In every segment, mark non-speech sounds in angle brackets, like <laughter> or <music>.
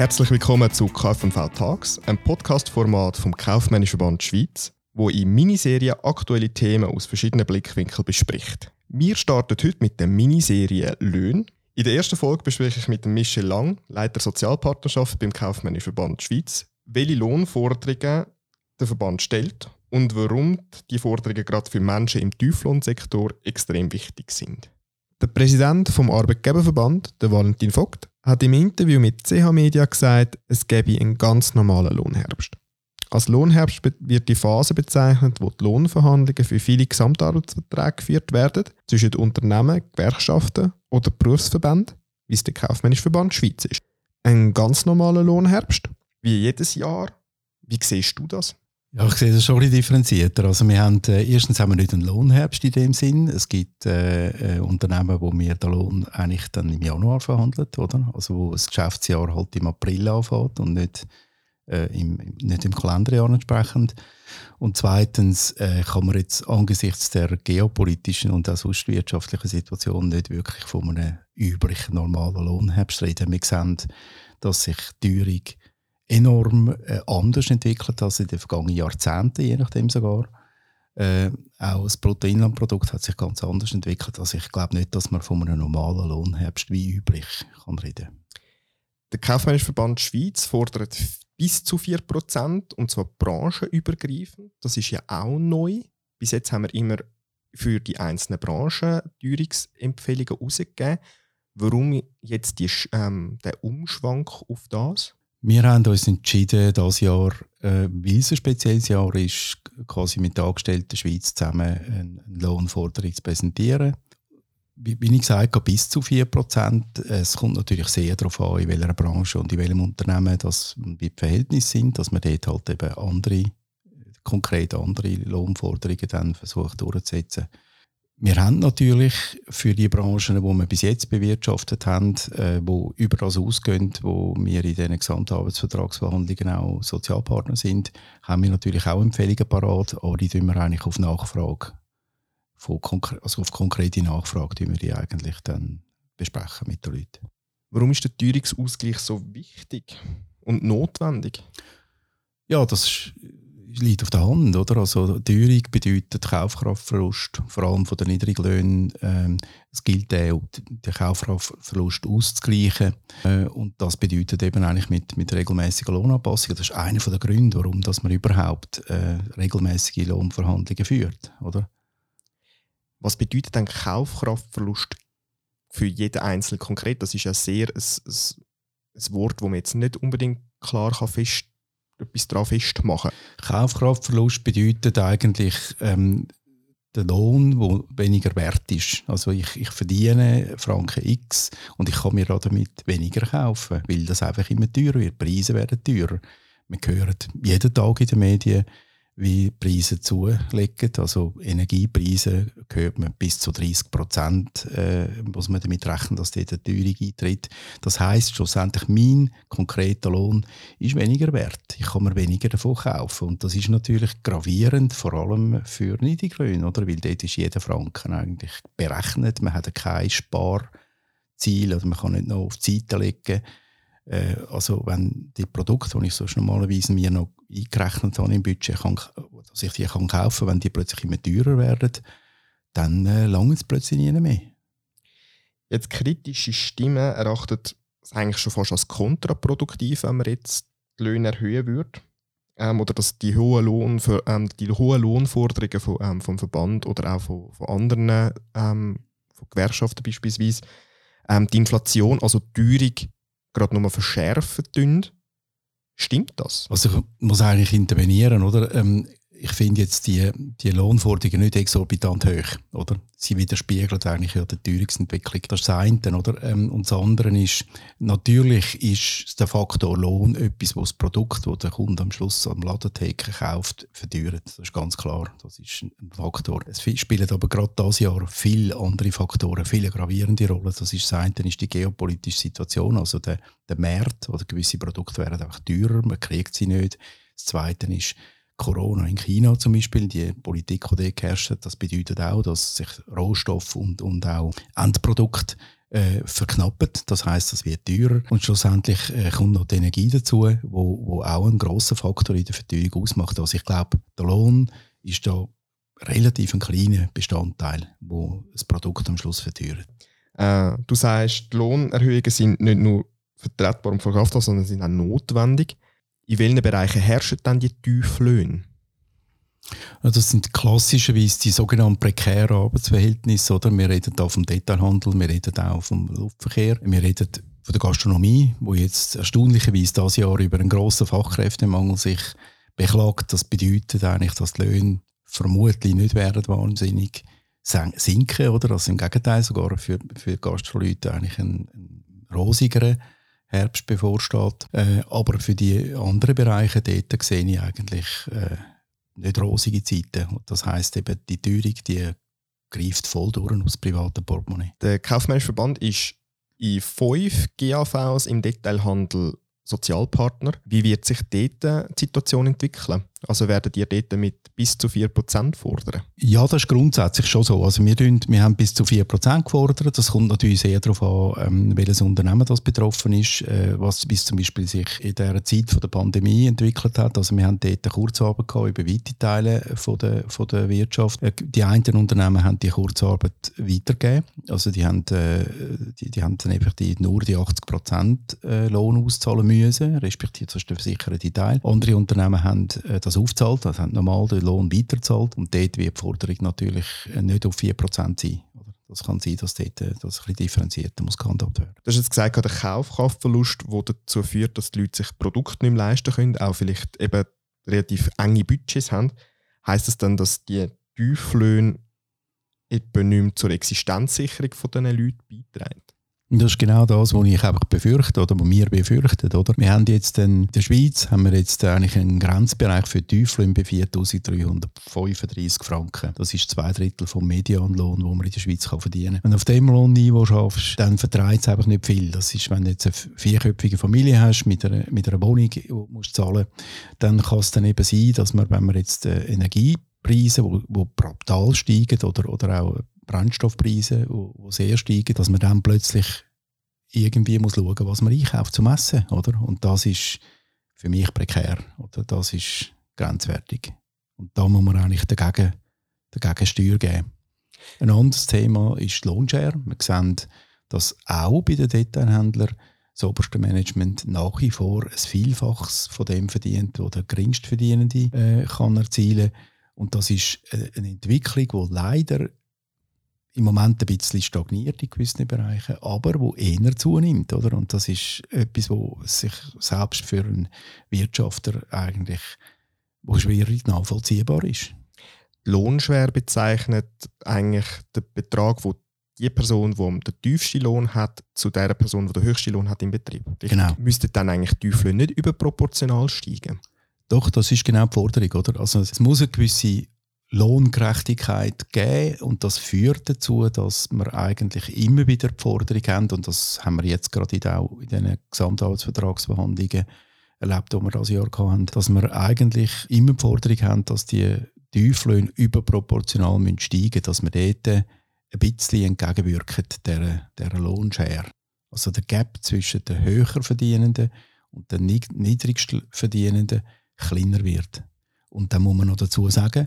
Herzlich willkommen zu KFV Talks, einem Podcast-Format vom Kaufmännischen Verband Schweiz, wo in Miniserien aktuelle Themen aus verschiedenen Blickwinkeln bespricht. Wir starten heute mit der Miniserie Löhne. In der ersten Folge bespreche ich mit Michel Lang, Leiter Sozialpartnerschaft beim Kaufmännischen Verband Schweiz, welche Lohnforderungen der Verband stellt und warum die Forderungen gerade für Menschen im Tieflohnsektor extrem wichtig sind. Der Präsident vom Arbeitgeberverband, der Valentin Vogt, hat im Interview mit CH Media gesagt, es gebe einen ganz normalen Lohnherbst. Als Lohnherbst wird die Phase bezeichnet, wo die Lohnverhandlungen für viele Gesamtarbeitsverträge geführt werden, zwischen Unternehmen, Gewerkschaften oder Berufsverbänden, wie es der Kaufmännische Verband Schweiz ist. Ein ganz normaler Lohnherbst, wie jedes Jahr. Wie siehst du das? Ja, ich sehe das schon ein bisschen differenzierter. Also wir haben, äh, erstens haben wir nicht einen Lohnherbst in dem Sinn. Es gibt äh, äh, Unternehmen, wo wir den Lohn eigentlich dann im Januar verhandeln, oder? Also wo das Geschäftsjahr halt im April anfängt und nicht, äh, im, nicht im Kalenderjahr entsprechend. Und zweitens äh, kann man jetzt angesichts der geopolitischen und auch sonst wirtschaftlichen Situation nicht wirklich von einem üblichen normalen Lohnherbst reden. Wir sehen, dass sich die Teuerung enorm äh, anders entwickelt als in den vergangenen Jahrzehnten, je nachdem sogar. Äh, auch das Proteinlandprodukt hat sich ganz anders entwickelt. Also ich glaube nicht, dass man von einem normalen Lohnherbst wie üblich kann reden Der Kaufmännische Verband Schweiz fordert bis zu 4%, und zwar branchenübergreifend. Das ist ja auch neu. Bis jetzt haben wir immer für die einzelnen Branchen Teuerungsempfehlungen herausgegeben. Warum jetzt die, ähm, der Umschwank auf das? Wir haben uns entschieden, dieses Jahr, äh, weil es ein spezielles Jahr ist, quasi mit der Angestellten Schweiz zusammen eine Lohnforderung zu präsentieren. Wie, ich gesagt habe, bis zu 4 Prozent. Es kommt natürlich sehr darauf an, in welcher Branche und in welchem Unternehmen das die Verhältnisse sind, dass man dort halt eben andere, konkret andere Lohnforderungen dann versucht durchzusetzen. Wir haben natürlich für die Branchen, die wir bis jetzt bewirtschaftet haben, äh, wo über das ausgehen, wo wir in diesen Gesamtarbeitsvertragsverhandlungen auch Sozialpartner sind, haben wir natürlich auch Empfehlungen parat, aber die tun wir eigentlich auf Nachfrage, von also auf konkrete Nachfrage, die wir die eigentlich dann besprechen mit den Leuten. Warum ist der Teuerungsausgleich so wichtig und notwendig? Ja, das ist liegt auf der Hand, oder? Also Teuerung bedeutet Kaufkraftverlust, vor allem von den niedrigen Löhnen. Ähm, es gilt auch, den Kaufkraftverlust auszugleichen. Äh, und das bedeutet eben eigentlich mit, mit regelmäßiger Lohnanpassung. Das ist einer der Gründe, warum dass man überhaupt äh, regelmäßige Lohnverhandlungen führt, oder? Was bedeutet denn Kaufkraftverlust für jeden Einzelnen konkret? Das ist ja sehr ein, ein, ein Wort, das man jetzt nicht unbedingt klar kann feststellen etwas daran festmachen. Kaufkraftverlust bedeutet eigentlich ähm, der Lohn, der weniger wert ist. Also ich, ich verdiene Franken X und ich kann mir damit weniger kaufen, weil das einfach immer teurer wird. Die Preise werden teurer. Wir hören jeden Tag in den Medien, wie Preise zulegen. Also Energiepreise hört man bis zu 30 Prozent, äh, muss man damit rechnen, dass dort eine Teuerung eintritt. Das heisst, schlussendlich mein konkreter Lohn ist weniger wert. Ich kann mir weniger davon kaufen. Und das ist natürlich gravierend, vor allem für Niedriglöhne, oder? Weil dort ist jeder Franken eigentlich berechnet. Man hat kein Sparziel, oder man kann nicht noch auf die Seite legen äh, also wenn die Produkte, die ich sonst normalerweise mir noch eingerechnet habe im Budget, kann, dass ich die kann kaufen wenn die plötzlich immer teurer werden, dann äh, lange es plötzlich nie mehr. Jetzt kritische Stimmen erachten es eigentlich schon fast als kontraproduktiv, wenn man jetzt die Löhne erhöhen würde. Ähm, oder dass die hohen, Lohn für, ähm, die hohen Lohnforderungen von, ähm, vom Verband oder auch von, von anderen ähm, von Gewerkschaften beispielsweise ähm, die Inflation, also die Teuerung gerade nur verschärfen tun. Stimmt das? Also ich muss eigentlich intervenieren, oder? Ähm, ich finde jetzt die, die Lohnforderungen nicht exorbitant hoch, oder? Sie widerspiegeln eigentlich ja die Teuerungsentwicklung. Das ist das eine, oder? Ähm, und das andere ist, natürlich ist der Faktor Lohn etwas, was das Produkt, das der Kunde am Schluss am Ladentheke kauft, verteuert. Das ist ganz klar. Das ist ein Faktor. Es spielen aber gerade dieses Jahr viele andere Faktoren, viele gravierende Rollen. Das ist das eine, ist die geopolitische Situation, also der, der Markt oder gewisse Produkte werden einfach teurer, man kriegt sie nicht. Das zweite ist, Corona in China zum Beispiel, die Politik, die dort herrscht, das bedeutet auch, dass sich Rohstoff und, und auch Endprodukte äh, verknappen. Das heißt, es wird teurer und schlussendlich äh, kommt noch die Energie dazu, wo, wo auch ein großer Faktor in der Verteuerung ausmacht. Also ich glaube, der Lohn ist da relativ ein kleiner Bestandteil, wo das Produkt am Schluss verteuert. Äh, du sagst, die Lohnerhöhungen sind nicht nur vertretbar und verkraftbar, sondern sind auch notwendig. In welchen Bereichen herrschen dann die tiefen Löhne? Das sind klassischerweise die sogenannten prekären Arbeitsverhältnisse. Oder? Wir reden da vom Detailhandel, wir reden auch vom Luftverkehr, wir reden von der Gastronomie, wo jetzt erstaunlicherweise dieses Jahr über einen grossen Fachkräftemangel sich beklagt. Das bedeutet eigentlich, dass die Löhne vermutlich nicht werden wahnsinnig sinken, oder? Also im Gegenteil, sogar für, für Gastroleute eigentlich ein, ein rosigerer Herbst bevorsteht. Äh, aber für die anderen Bereiche dort sehe ich eigentlich äh, nicht rosige Zeiten. Das heißt eben, die Teuerung, die greift voll durch aufs private Portemonnaie. Der Kaufmännische Verband ist in fünf GAVs im Detailhandel Sozialpartner. Wie wird sich dort die Situation entwickeln? Also werden die dort mit bis zu 4% fordern? Ja, das ist grundsätzlich schon so. Also wir, tun, wir haben bis zu 4% gefordert. Das kommt natürlich sehr darauf an, ähm, welches Unternehmen das betroffen ist, äh, was bis zum Beispiel sich in der Zeit der Pandemie entwickelt hat. Also wir haben dort Kurzarbeit gehabt über weite Teile von der, von der Wirtschaft. Äh, die einen Unternehmen haben die Kurzarbeit weitergegeben. Also die haben, äh, die, die haben dann einfach die, nur die 80% äh, Lohn auszahlen müssen, respektive das ist der versicherte Teil. Andere Unternehmen haben äh, das aufgezahlt, also haben normal den Lohn weiterzahlt und dort wird die Forderung natürlich nicht auf 4% sein. Das kann sein, dass dort äh, das ein differenzierter muss gehandhabt werden. Du hast jetzt gesagt, der Kaufkraftverlust, der dazu führt, dass die Leute sich Produkte nicht mehr leisten können, auch vielleicht eben relativ enge Budgets haben. Heißt das dann, dass die Tieflöhne etwa nicht mehr zur Existenzsicherung dieser Leute beitragen? Das ist genau das, was ich einfach befürchte oder was wir befürchten. Oder? Wir haben jetzt in der Schweiz haben wir jetzt eigentlich einen Grenzbereich für Tieflöhne bei 4'335 Franken. Das ist zwei Drittel vom Medianlohn, den man in der Schweiz kann verdienen kann. Wenn du auf dem Lohnniveau schaffst, dann vertreibt es einfach nicht viel. Das ist, wenn du jetzt eine vierköpfige Familie hast mit einer, mit einer Wohnung, die du musst zahlen dann kann es dann eben sein, dass man, wenn man jetzt äh, Energiepreise, die brutal steigen oder, oder auch Brennstoffpreise, die sehr steigen, dass man dann plötzlich irgendwie muss schauen muss, was man einkauft zum Essen. Oder? Und das ist für mich prekär. Oder? Das ist grenzwertig. Und da muss man eigentlich dagegen, dagegen Steuer geben. Ein anderes Thema ist die Lohnshare. Wir sehen, dass auch bei den Detailhändlern das oberste Management nach wie vor ein Vielfaches von dem verdient, was der Geringstverdienende äh, kann erzielen kann. Und das ist äh, eine Entwicklung, die leider im Moment ein bisschen stagniert in gewissen Bereichen, aber wo eher zunimmt. Oder? Und das ist etwas, wo sich selbst für einen Wirtschafter eigentlich wo schwierig nachvollziehbar ist. Lohnschwer bezeichnet eigentlich den Betrag, wo die Person, die den tiefsten Lohn hat, zu der Person, die den höchsten Lohn hat im Betrieb. Genau. Müsste dann eigentlich die Tieflöhne nicht überproportional steigen? Doch, das ist genau die Forderung. Oder? Also es muss eine gewisse Lohngerechtigkeit geben und das führt dazu, dass wir eigentlich immer wieder die Forderung haben und das haben wir jetzt gerade auch in den Gesamtarbeitsvertragsverhandlungen erlebt, die wir dieses Jahr hatten, dass wir eigentlich immer die Forderung haben, dass die Tieflöhne überproportional steigen müssen, dass wir dort ein bisschen entgegenwirken, dieser, dieser Lohnschere. Also der Gap zwischen den höher Verdienenden und den niedrigsten Verdienenden kleiner wird. Und dann muss man noch dazu sagen,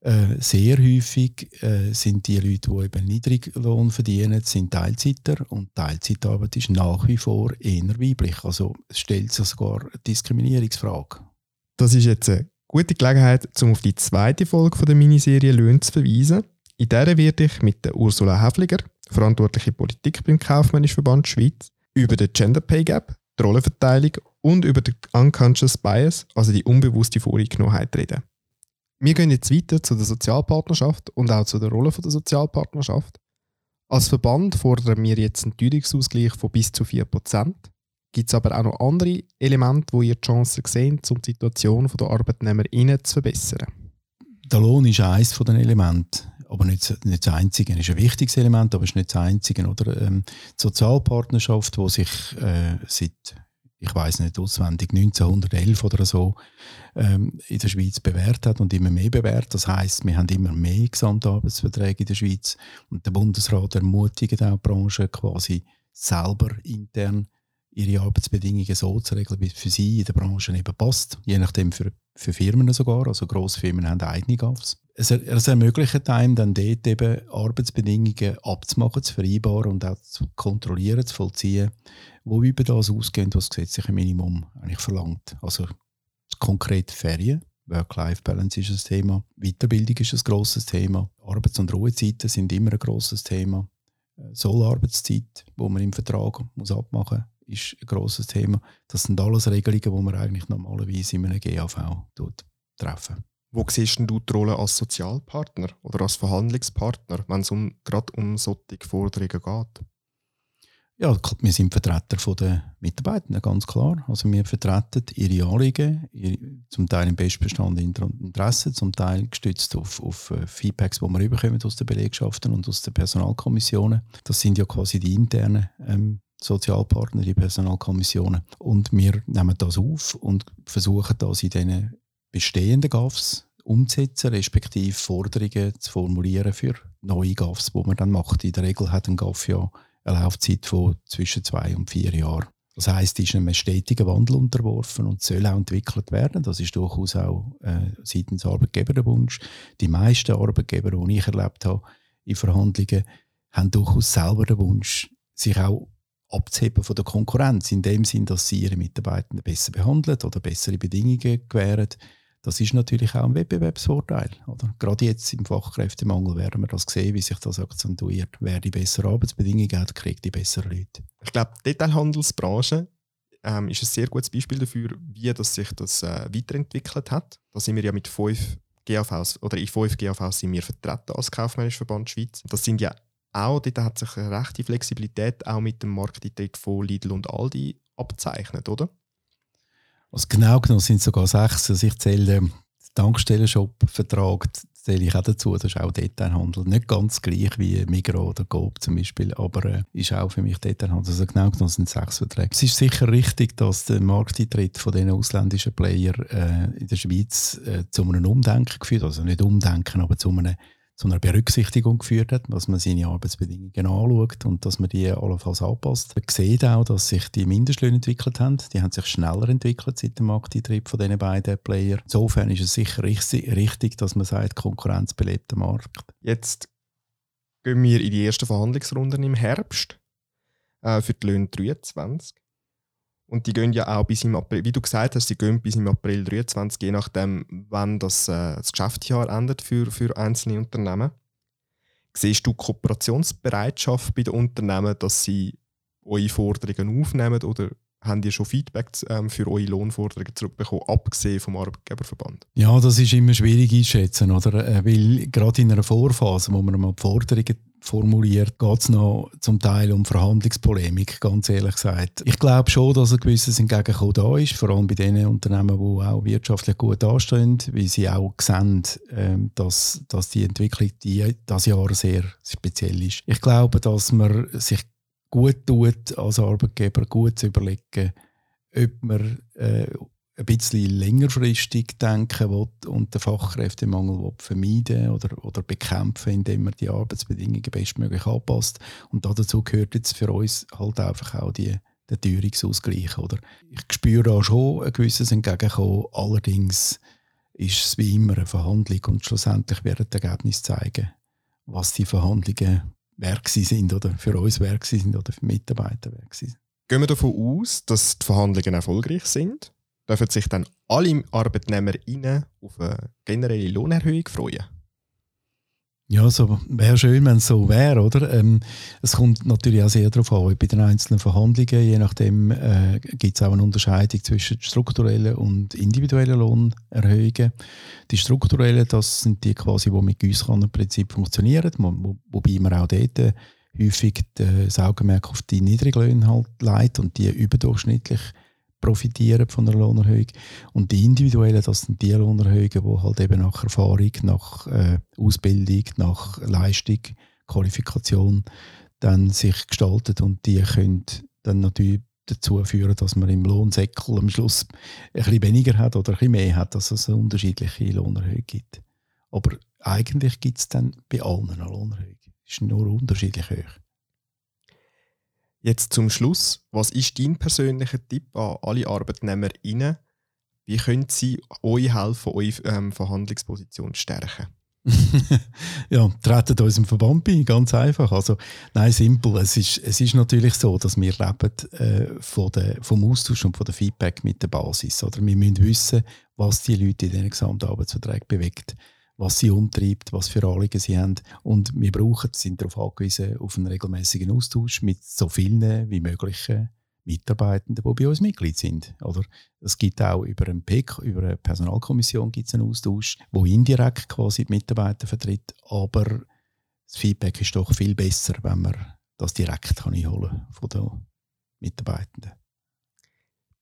äh, sehr häufig äh, sind die Leute, die eben Niedriglohn verdienen, sind Teilzeiter und Teilzeitarbeit ist nach wie vor eher weiblich. Also es stellt sich sogar eine Diskriminierungsfrage. Das ist jetzt eine gute Gelegenheit, um auf die zweite Folge der Miniserie Löhne zu verweisen. In der werde ich mit der Ursula Häfliger, verantwortliche Politik beim Kaufmännischen Verband Schweiz, über den Gender Pay Gap, die Rollenverteilung und über den Unconscious Bias, also die unbewusste Voreingenommenheit reden. Wir gehen jetzt weiter zu der Sozialpartnerschaft und auch zu der Rolle der Sozialpartnerschaft. Als Verband fordern wir jetzt einen Teuerungsausgleich von bis zu 4%. Gibt es aber auch noch andere Elemente, wo ihr die Chancen sehen, um die Situation der ArbeitnehmerInnen zu verbessern? Der Lohn ist eines der Elemente, aber nicht, nicht das einzige. Es ist ein wichtiges Element, aber es ist nicht das einzige. Oder? Ähm, die Sozialpartnerschaft, die sich äh, seit ich weiß nicht auswendig, 1911 oder so ähm, in der Schweiz bewährt hat und immer mehr bewährt. Das heißt, wir haben immer mehr Gesamtarbeitsverträge in der Schweiz und der Bundesrat ermutigt auch die Branche quasi selber intern ihre Arbeitsbedingungen so zu regeln, wie es für sie in der Branche eben passt. Je nachdem für, für Firmen sogar. Also Grossfirmen haben eigene GAFs. Es, es ermöglicht einem dann dort eben Arbeitsbedingungen abzumachen, zu vereinbaren und auch zu kontrollieren, zu vollziehen, wo über das ausgehen, was das gesetzliche Minimum eigentlich verlangt. Also konkret Ferien, Work-Life-Balance ist ein Thema, Weiterbildung ist ein grosses Thema, Arbeits- und Ruhezeiten sind immer ein grosses Thema, äh, Sollarbeitszeit, wo man im Vertrag muss abmachen muss, ist ein grosses Thema. Das sind alles Regelungen, die man eigentlich normalerweise in einem GAV treffen. Wo siehst du die Rolle als Sozialpartner oder als Verhandlungspartner, wenn es um, gerade um solche Forderungen geht? Ja, wir sind Vertreter der Mitarbeitenden, ganz klar. Also wir vertreten ihre Anliegen, zum Teil im bestbestandenen Interesse, zum Teil gestützt auf, auf äh, Feedbacks, die wir überkommen aus den Belegschaften und aus den Personalkommissionen. Das sind ja quasi die internen ähm, Sozialpartner, die Personalkommissionen. Und wir nehmen das auf und versuchen das in diesen bestehenden GAFs umzusetzen, respektive Forderungen zu formulieren für neue GAFs, die man dann macht. In der Regel hat ein GAF ja eine Laufzeit von zwischen zwei und vier Jahren. Das heißt, ist einem stetigen Wandel unterworfen und soll auch entwickelt werden. Das ist durchaus auch äh, seitens Arbeitgeber der Wunsch. Die meisten Arbeitgeber, die ich erlebt habe in Verhandlungen, haben durchaus selber den Wunsch, sich auch abzuheben von der Konkurrenz, in dem Sinn, dass sie ihre Mitarbeitenden besser behandeln oder bessere Bedingungen gewähren. Das ist natürlich auch ein Wettbewerbsvorteil. Oder? Gerade jetzt im Fachkräftemangel werden wir das sehen, wie sich das akzentuiert. Wer die besseren Arbeitsbedingungen hat, kriegt die besseren Leute. Ich glaube, die Detailhandelsbranche ähm, ist ein sehr gutes Beispiel dafür, wie das sich das äh, weiterentwickelt hat. Da sind wir ja mit fünf GAVs oder in fünf GAVs sind wir vertreten als Kaufmännischer Schweiz. Das sind ja auch, dort hat sich eine rechte Flexibilität auch mit dem Markteintritt von Lidl und Aldi abzeichnet, oder? Also genau genommen sind es sogar sechs. Also ich zähle den Tankstellenshop-Vertrag auch dazu. Das ist auch Detailhandel. Nicht ganz gleich wie Migros oder Coop zum Beispiel, aber äh, ist auch für mich Detailhandel. Also genau genommen sind es sechs Verträge. Es ist sicher richtig, dass der Markteintritt von den ausländischen Player äh, in der Schweiz äh, zu einem Umdenken geführt Also nicht Umdenken, aber zu einem zu einer Berücksichtigung geführt hat, dass man seine Arbeitsbedingungen anschaut und dass man die allenfalls anpasst. Man sieht auch, dass sich die Mindestlöhne entwickelt haben. Die haben sich schneller entwickelt seit dem Markteintritt von diesen beiden Player. Insofern ist es sicher richtig, dass man sagt, Konkurrenz belebt den Markt. Jetzt gehen wir in die ersten Verhandlungsrunden im Herbst äh, für die Löhne 23. Und die gehen ja auch bis im April, wie du gesagt hast, die gehen bis im April 23, je nachdem, wann das, äh, das Geschäftsjahr endet für, für einzelne Unternehmen. Siehst du Kooperationsbereitschaft bei den Unternehmen, dass sie eure Forderungen aufnehmen oder haben die schon Feedback ähm, für eure Lohnforderungen zurückbekommen, abgesehen vom Arbeitgeberverband? Ja, das ist immer schwierig einzuschätzen, oder? Äh, weil gerade in einer Vorphase, wo man mal die Forderungen formuliert, geht es noch zum Teil um Verhandlungspolemik, ganz ehrlich gesagt. Ich glaube schon, dass ein gewisses Entgegenkommen da ist, vor allem bei den Unternehmen, die auch wirtschaftlich gut anstehen, weil sie auch sehen, ähm, dass, dass die Entwicklung die, das Jahr sehr speziell ist. Ich glaube, dass man sich gut tut, als Arbeitgeber gut zu überlegen, ob man äh, ein bisschen längerfristig denken will und den Fachkräftemangel will vermeiden oder, oder bekämpfen, indem man die Arbeitsbedingungen bestmöglich anpasst. Und dazu gehört jetzt für uns halt einfach auch die, der Teuerungsausgleich. Oder? Ich spüre auch schon ein gewisses Entgegenkommen, allerdings ist es wie immer eine Verhandlung und schlussendlich werden die Ergebnisse zeigen, was die Verhandlungen wert sind oder für uns wert sind oder für Mitarbeiter wert sind. Gehen wir davon aus, dass die Verhandlungen erfolgreich sind? Dürfen sich dann alle ArbeitnehmerInnen auf eine generelle Lohnerhöhung freuen. Ja, so wäre schön, wenn es so wäre, oder? Ähm, es kommt natürlich auch sehr darauf an, bei den einzelnen Verhandlungen, je nachdem äh, gibt es auch eine Unterscheidung zwischen strukturellen und individuellen Lohnerhöhungen. Die strukturellen, das sind die quasi, die mit Gießkannenprinzip funktionieren, wo, wobei man auch dort äh, häufig das Augenmerk auf die Niedriglöhne halt legt und die überdurchschnittlich profitieren von der Lohnerhöhung. Und die individuellen, das sind die Lohnerhöhungen, die halt eben nach Erfahrung, nach äh, Ausbildung, nach Leistung, Qualifikation dann sich gestalten und die können dann natürlich dazu führen, dass man im Lohnsäckel am Schluss ein bisschen weniger hat oder ein bisschen mehr hat, dass es eine unterschiedliche Lohnerhöhung gibt. Aber eigentlich gibt es dann bei allen eine Lohnerhöhung. Es ist nur unterschiedlich hoch. Jetzt zum Schluss, was ist dein persönlicher Tipp an alle ArbeitnehmerInnen? Wie können sie euch helfen, eure ähm, Verhandlungsposition zu stärken? <laughs> ja, treten unserem Verband bei, ganz einfach. Also, nein, simpel. Es ist, es ist natürlich so, dass wir leben äh, von der, vom Austausch und von der Feedback mit der Basis. Oder wir müssen wissen, was die Leute in diesen Gesamtarbeitsverträgen bewegt was sie umtreibt, was für Anliegen sie haben. Und wir brauchen, sind darauf angewiesen, auf einen regelmäßigen Austausch mit so vielen wie möglichen Mitarbeitenden, die bei uns Mitglied sind. Oder es gibt auch über einen PEC, über eine Personalkommission gibt es einen Austausch, wo indirekt quasi die Mitarbeiter vertritt, aber das Feedback ist doch viel besser, wenn man das direkt kann von den Mitarbeitenden.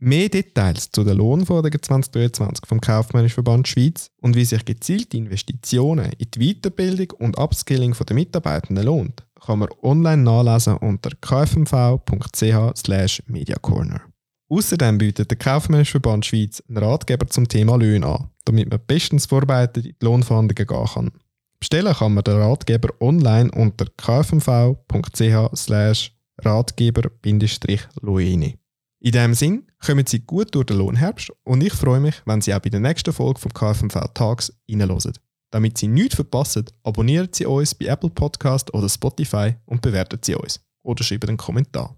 Mehr Details zu den Lohnforderungen 2023 vom Kaufmännischen Schweiz und wie sich gezielte Investitionen in die Weiterbildung und Upskilling der Mitarbeitenden lohnt, kann man online nachlesen unter kfmv.ch mediacorner. Außerdem bietet der Kaufmännische Schweiz einen Ratgeber zum Thema Löhne an, damit man bestens vorbereitet in die Lohnverhandlungen gehen kann. Bestellen kann man den Ratgeber online unter kfmv.ch ratgeber-loene. In diesem Sinn kommen Sie gut durch den Lohnherbst und ich freue mich, wenn Sie auch bei der nächsten Folge vom KFMV Tags reinhören. Damit Sie nichts verpassen, abonnieren Sie uns bei Apple Podcast oder Spotify und bewerten Sie uns. Oder schreiben einen Kommentar.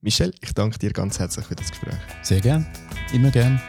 Michel, ich danke dir ganz herzlich für das Gespräch. Sehr gern, immer gern.